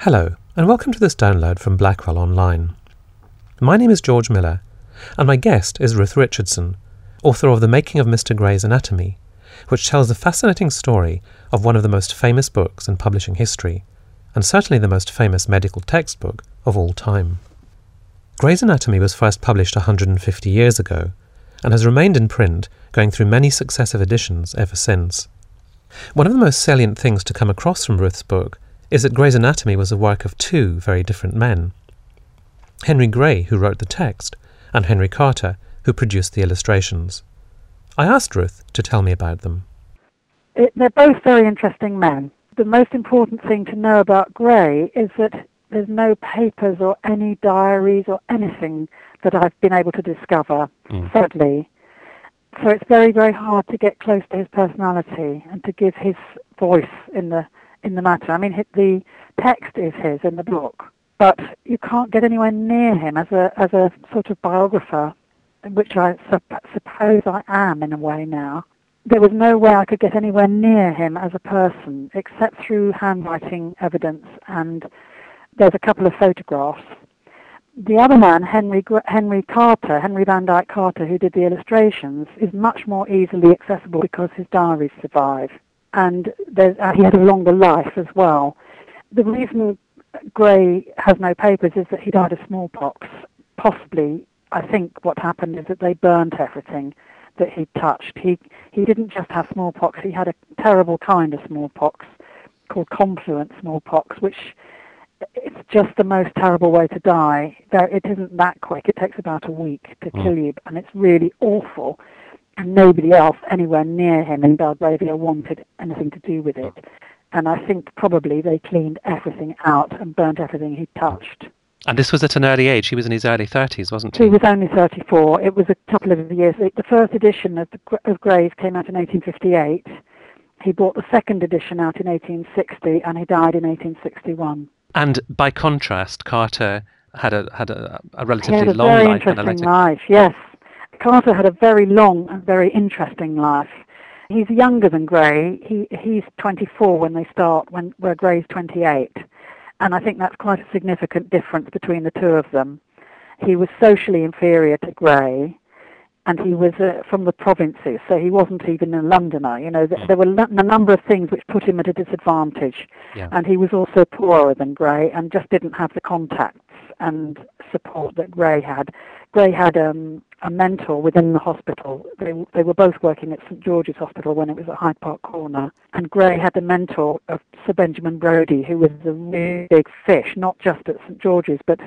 Hello, and welcome to this download from Blackwell Online. My name is George Miller, and my guest is Ruth Richardson, author of The Making of Mr. Gray's Anatomy, which tells the fascinating story of one of the most famous books in publishing history, and certainly the most famous medical textbook of all time. Gray's Anatomy was first published 150 years ago, and has remained in print, going through many successive editions ever since. One of the most salient things to come across from Ruth's book is that Gray's Anatomy was the work of two very different men Henry Gray, who wrote the text, and Henry Carter, who produced the illustrations. I asked Ruth to tell me about them. It, they're both very interesting men. The most important thing to know about Gray is that there's no papers or any diaries or anything that I've been able to discover, mm. sadly. So it's very, very hard to get close to his personality and to give his voice in the in the matter. I mean, the text is his in the book, but you can't get anywhere near him as a as a sort of biographer, which I sup- suppose I am in a way now. There was no way I could get anywhere near him as a person except through handwriting evidence, and there's a couple of photographs. The other man, Henry Henry Carter, Henry Van Dyke Carter, who did the illustrations, is much more easily accessible because his diaries survive and uh, he had a longer life as well. The reason Gray has no papers is that he died of smallpox. Possibly, I think what happened is that they burnt everything that he touched. He he didn't just have smallpox; he had a terrible kind of smallpox called confluent smallpox, which it's just the most terrible way to die. It isn't that quick. It takes about a week to mm. kill you, and it's really awful and nobody else anywhere near him in Belgravia wanted anything to do with it. And I think probably they cleaned everything out and burnt everything he touched. And this was at an early age. He was in his early 30s, wasn't he? He was only 34. It was a couple of years. The first edition of, the, of Gray's came out in 1858. He bought the second edition out in 1860, and he died in 1861. And by contrast, Carter had a had a, a relatively had a long very life. Interesting life, yes. Carter had a very long and very interesting life. He's younger than Gray. He he's 24 when they start, when where Gray's 28, and I think that's quite a significant difference between the two of them. He was socially inferior to Gray, and he was uh, from the provinces, so he wasn't even a Londoner. You know, th- mm. there were a number of things which put him at a disadvantage, yeah. and he was also poorer than Gray and just didn't have the contacts and support that Gray had. Gray had um, a mentor within the hospital. They, they were both working at St George's Hospital when it was at Hyde Park Corner. And Gray had the mentor of Sir Benjamin Brodie, who was a really big fish, not just at St George's, but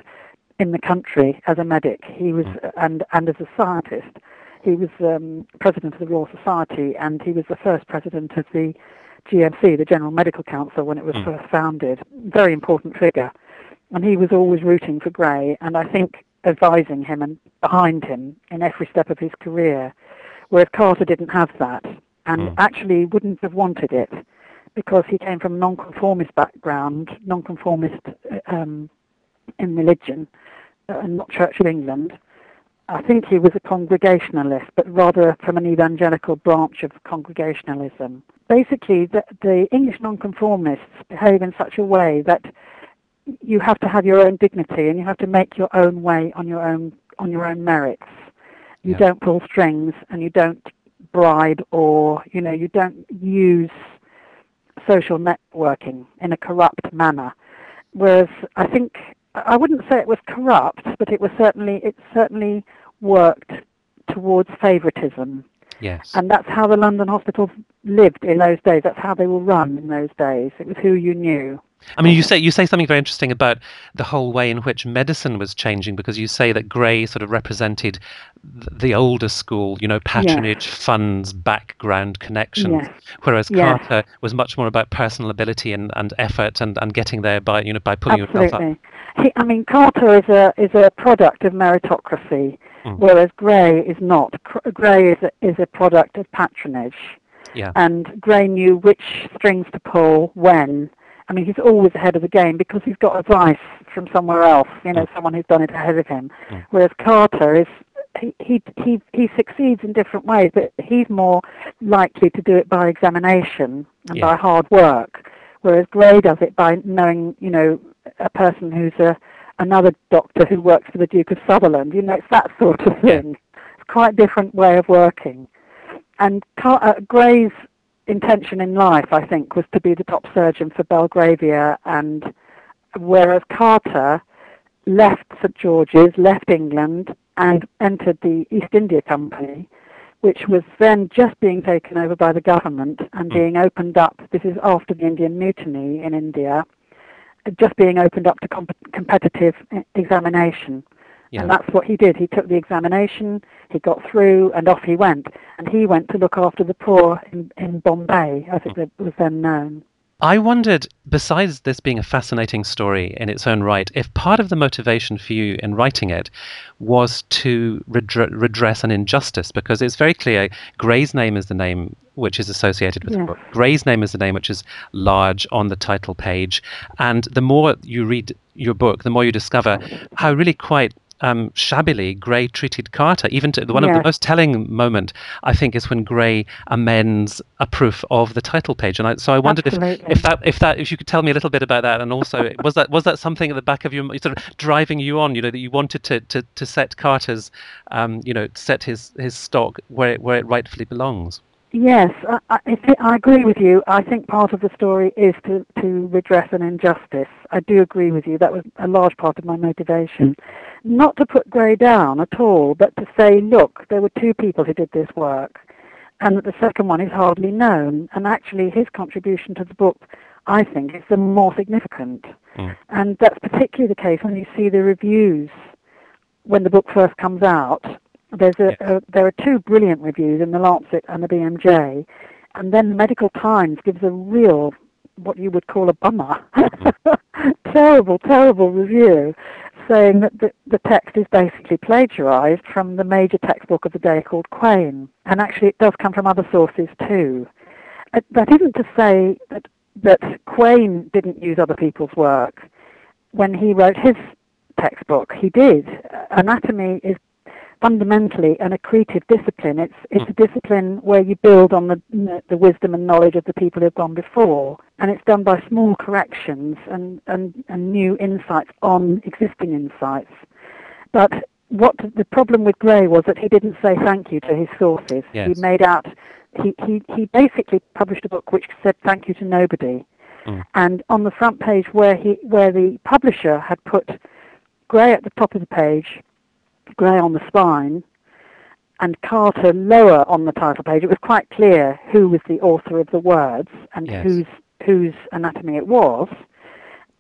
in the country as a medic. He was, mm. and, and as a scientist. He was um, president of the Royal Society, and he was the first president of the GMC, the General Medical Council, when it was mm. first founded. Very important figure. And he was always rooting for Gray, and I think advising him and behind him in every step of his career, whereas Carter didn't have that and mm. actually wouldn't have wanted it because he came from a nonconformist background, nonconformist um, in religion, uh, Uh, and not Church of England. I think he was a Congregationalist, but rather from an evangelical branch of Congregationalism. Basically, the, the English nonconformists behave in such a way that you have to have your own dignity and you have to make your own way on your own on your own merits. You yeah. don't pull strings and you don't bribe or you know you don't use social networking in a corrupt manner. Whereas I think I wouldn't say it was corrupt, but it was certainly it certainly worked towards favoritism. Yes. And that's how the London hospitals lived in those days. That's how they were run in those days. It was who you knew. I mean, you say you say something very interesting about the whole way in which medicine was changing because you say that Gray sort of represented the older school, you know, patronage, yes. funds, background connections, whereas. Carter was much more about personal ability and, and effort and, and getting there by you know by pulling Absolutely. yourself up. He, I mean, Carter is a is a product of meritocracy, mm. whereas Gray is not. Gray is a, is a product of patronage. Yeah. And Gray knew which strings to pull when I mean, he's always ahead of the game because he's got advice from somewhere else, you know, mm. someone who's done it ahead of him. Mm. Whereas Carter is, he, he, he, he succeeds in different ways, but he's more likely to do it by examination and yeah. by hard work. whereas Gray does it by knowing, you know, a person who's a another doctor who works for the Duke of Sutherland. You know, it's that sort of thing. It's quite a different way of working. And Car- uh, Gray's intention in life, I think, was to be the top surgeon for Belgravia, and whereas Carter left St George's, left England, and entered the East India Company, which was then just being taken over by the government and hmm. being opened up. This is after the Indian Mutiny in India, just being opened up to comp- competitive examination. Yeah. And that's what he did. He took the examination, he got through, and off he went. And he went to look after the poor in, in Bombay, as it hmm. was then known. I wondered, besides this being a fascinating story in its own right, if part of the motivation for you in writing it was to redress an injustice, because it's very clear Gray's name is the name which is associated with the book. Gray's name is the name which is large on the title page. And the more you read your book, the more you discover how really quite um, shabbily Gray treated Carter. Even to, one of the most telling moment, I think, is when Gray amends a proof of the title page. And I, so I wondered if, if that if that if you could tell me a little bit about that, and also was that was that something at the back of your sort of driving you on? You know that you wanted to to, to set Carter's, um, you know, set his his stock where it, where it rightfully belongs. Yes, I, I, I, agree with you. I think part of the story is to, to redress an injustice. I do agree with you. That was a large part of my motivation. Not to put Gray down at all, but to say, look, there were two people who did this work, and that the second one is hardly known. And actually, his contribution to the book, I think, is the more significant. Mm. And that's particularly the case when you see the reviews when the book first comes out there's a, a, there are two brilliant reviews in the Lancet and the BMJ, and then the Medical Times gives a real, what you would call a bummer, terrible, terrible review, saying that the, the text is basically plagiarized from the major textbook of the day called Quain, and actually it does come from other sources too. Uh, that isn't to say that that Quain didn't use other people's work. When he wrote his textbook, he did. Anatomy is fundamentally an accretive discipline. It's it's a discipline where you build on the the wisdom and knowledge of the people who've gone before, and it's done by small corrections and and, and new insights on existing insights. But what the problem with Gray was that he didn't say thank you to his sources. Yes. He made out he, he he basically published a book which said thank you to nobody. Mm. And on the front page where he where the publisher had put Gray at the top of the page Gray on the spine and Carter lower on the title page, it was quite clear who was the author of the words and yes. whose whose anatomy it was.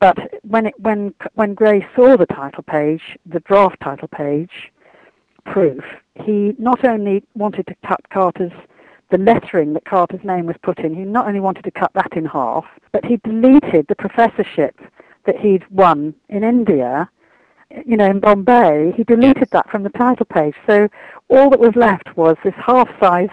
But when it, when when Gray saw the title page, the draft title page proof, he not only wanted to cut Carter's the lettering that Carter's name was put in. He not only wanted to cut that in half, but he deleted the professorship that he'd won in India you know, in Bombay, he deleted that from the title page. So all that was left was this half-size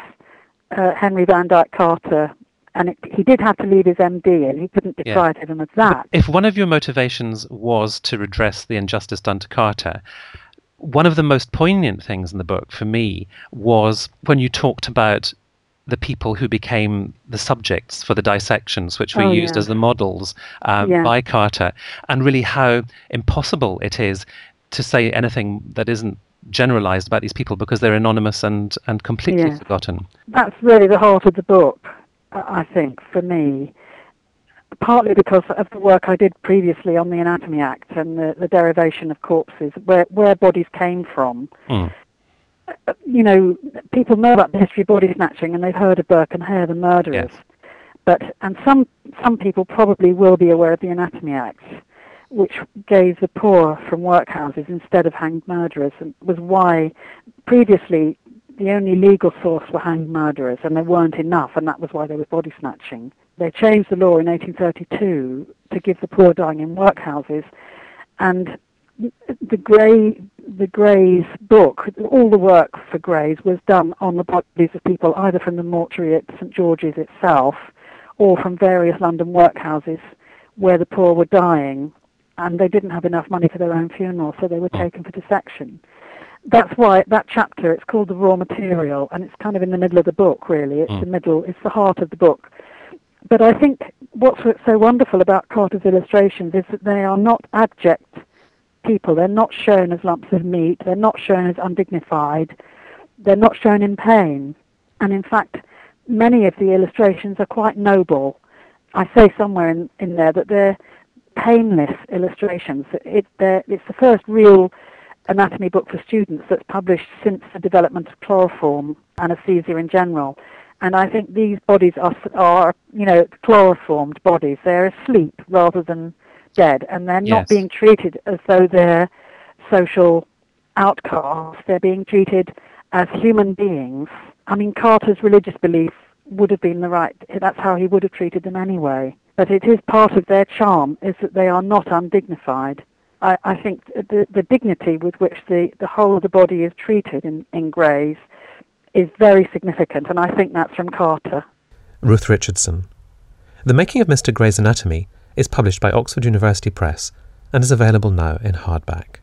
uh, Henry Van Dyke Carter, and it, he did have to leave his MD, and he couldn't deprive yeah. him of that. If one of your motivations was to redress the injustice done to Carter, one of the most poignant things in the book for me was when you talked about the people who became the subjects for the dissections, which were oh, used yeah. as the models um, yeah. by Carter, and really how impossible it is to say anything that isn't generalized about these people because they're anonymous and, and completely yeah. forgotten. That's really the heart of the book, I think, for me. Partly because of the work I did previously on the Anatomy Act and the, the derivation of corpses, where, where bodies came from. Mm you know, people know about the history of body snatching and they've heard of Burke and Hare, the murderers. Yes. But and some some people probably will be aware of the Anatomy Act, which gave the poor from workhouses instead of hanged murderers, and was why previously the only legal source were hanged murderers, and there weren't enough, and that was why there was body snatching. They changed the law in 1832 to give the poor dying in workhouses, and the Gray the Gray's book, all the work for Gray's was done on the bodies of people either from the mortuary at St George's itself or from various London workhouses where the poor were dying and they didn't have enough money for their own funeral so they were hmm. taken for dissection. That's why that chapter, it's called the raw material and it's kind of in the middle of the book really. It's mm. the middle, it's the heart of the book. But I think what's so wonderful about Carter's illustrations is that they are not abject people. They're not shown as lumps of meat. They're not shown as undignified. They're not shown in pain. And in fact, many of the illustrations are quite noble. I say somewhere in, in there that they're painless illustrations. It, it's the first real anatomy book for students that's published since the development of chloroform anesthesia in general. And I think these bodies are, are you know, chloroformed bodies. They're asleep rather than dead, and they're not being treated as though they're social outcasts. They're being treated as human beings. I mean, Carter's religious belief would have been the right, that's how he would have treated them anyway. But it is part of their charm is that they are not undignified. I, I think the, the dignity with which the, the whole of the body is treated in, in Grays is very significant, and I think that's from Carter. Ruth Richardson. The Making of Mr. Gray's Anatomy is published by Oxford University Press and is available now in hardback.